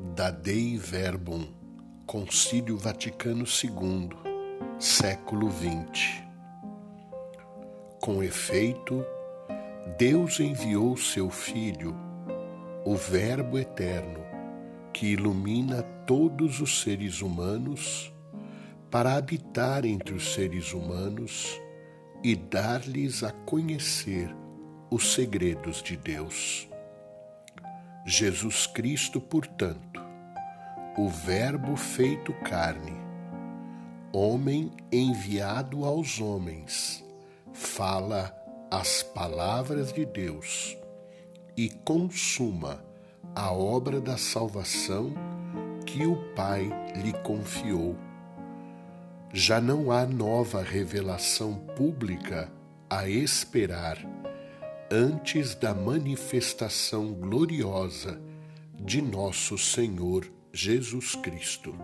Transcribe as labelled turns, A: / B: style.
A: da Dei Verbum, Concílio Vaticano II, século XX. Com efeito, Deus enviou seu Filho, o Verbo eterno, que ilumina todos os seres humanos, para habitar entre os seres humanos e dar-lhes a conhecer os segredos de Deus. Jesus Cristo, portanto, o Verbo feito carne, homem enviado aos homens, fala as palavras de Deus e consuma a obra da salvação que o Pai lhe confiou. Já não há nova revelação pública a esperar antes da manifestação gloriosa de nosso Senhor Jesus Cristo.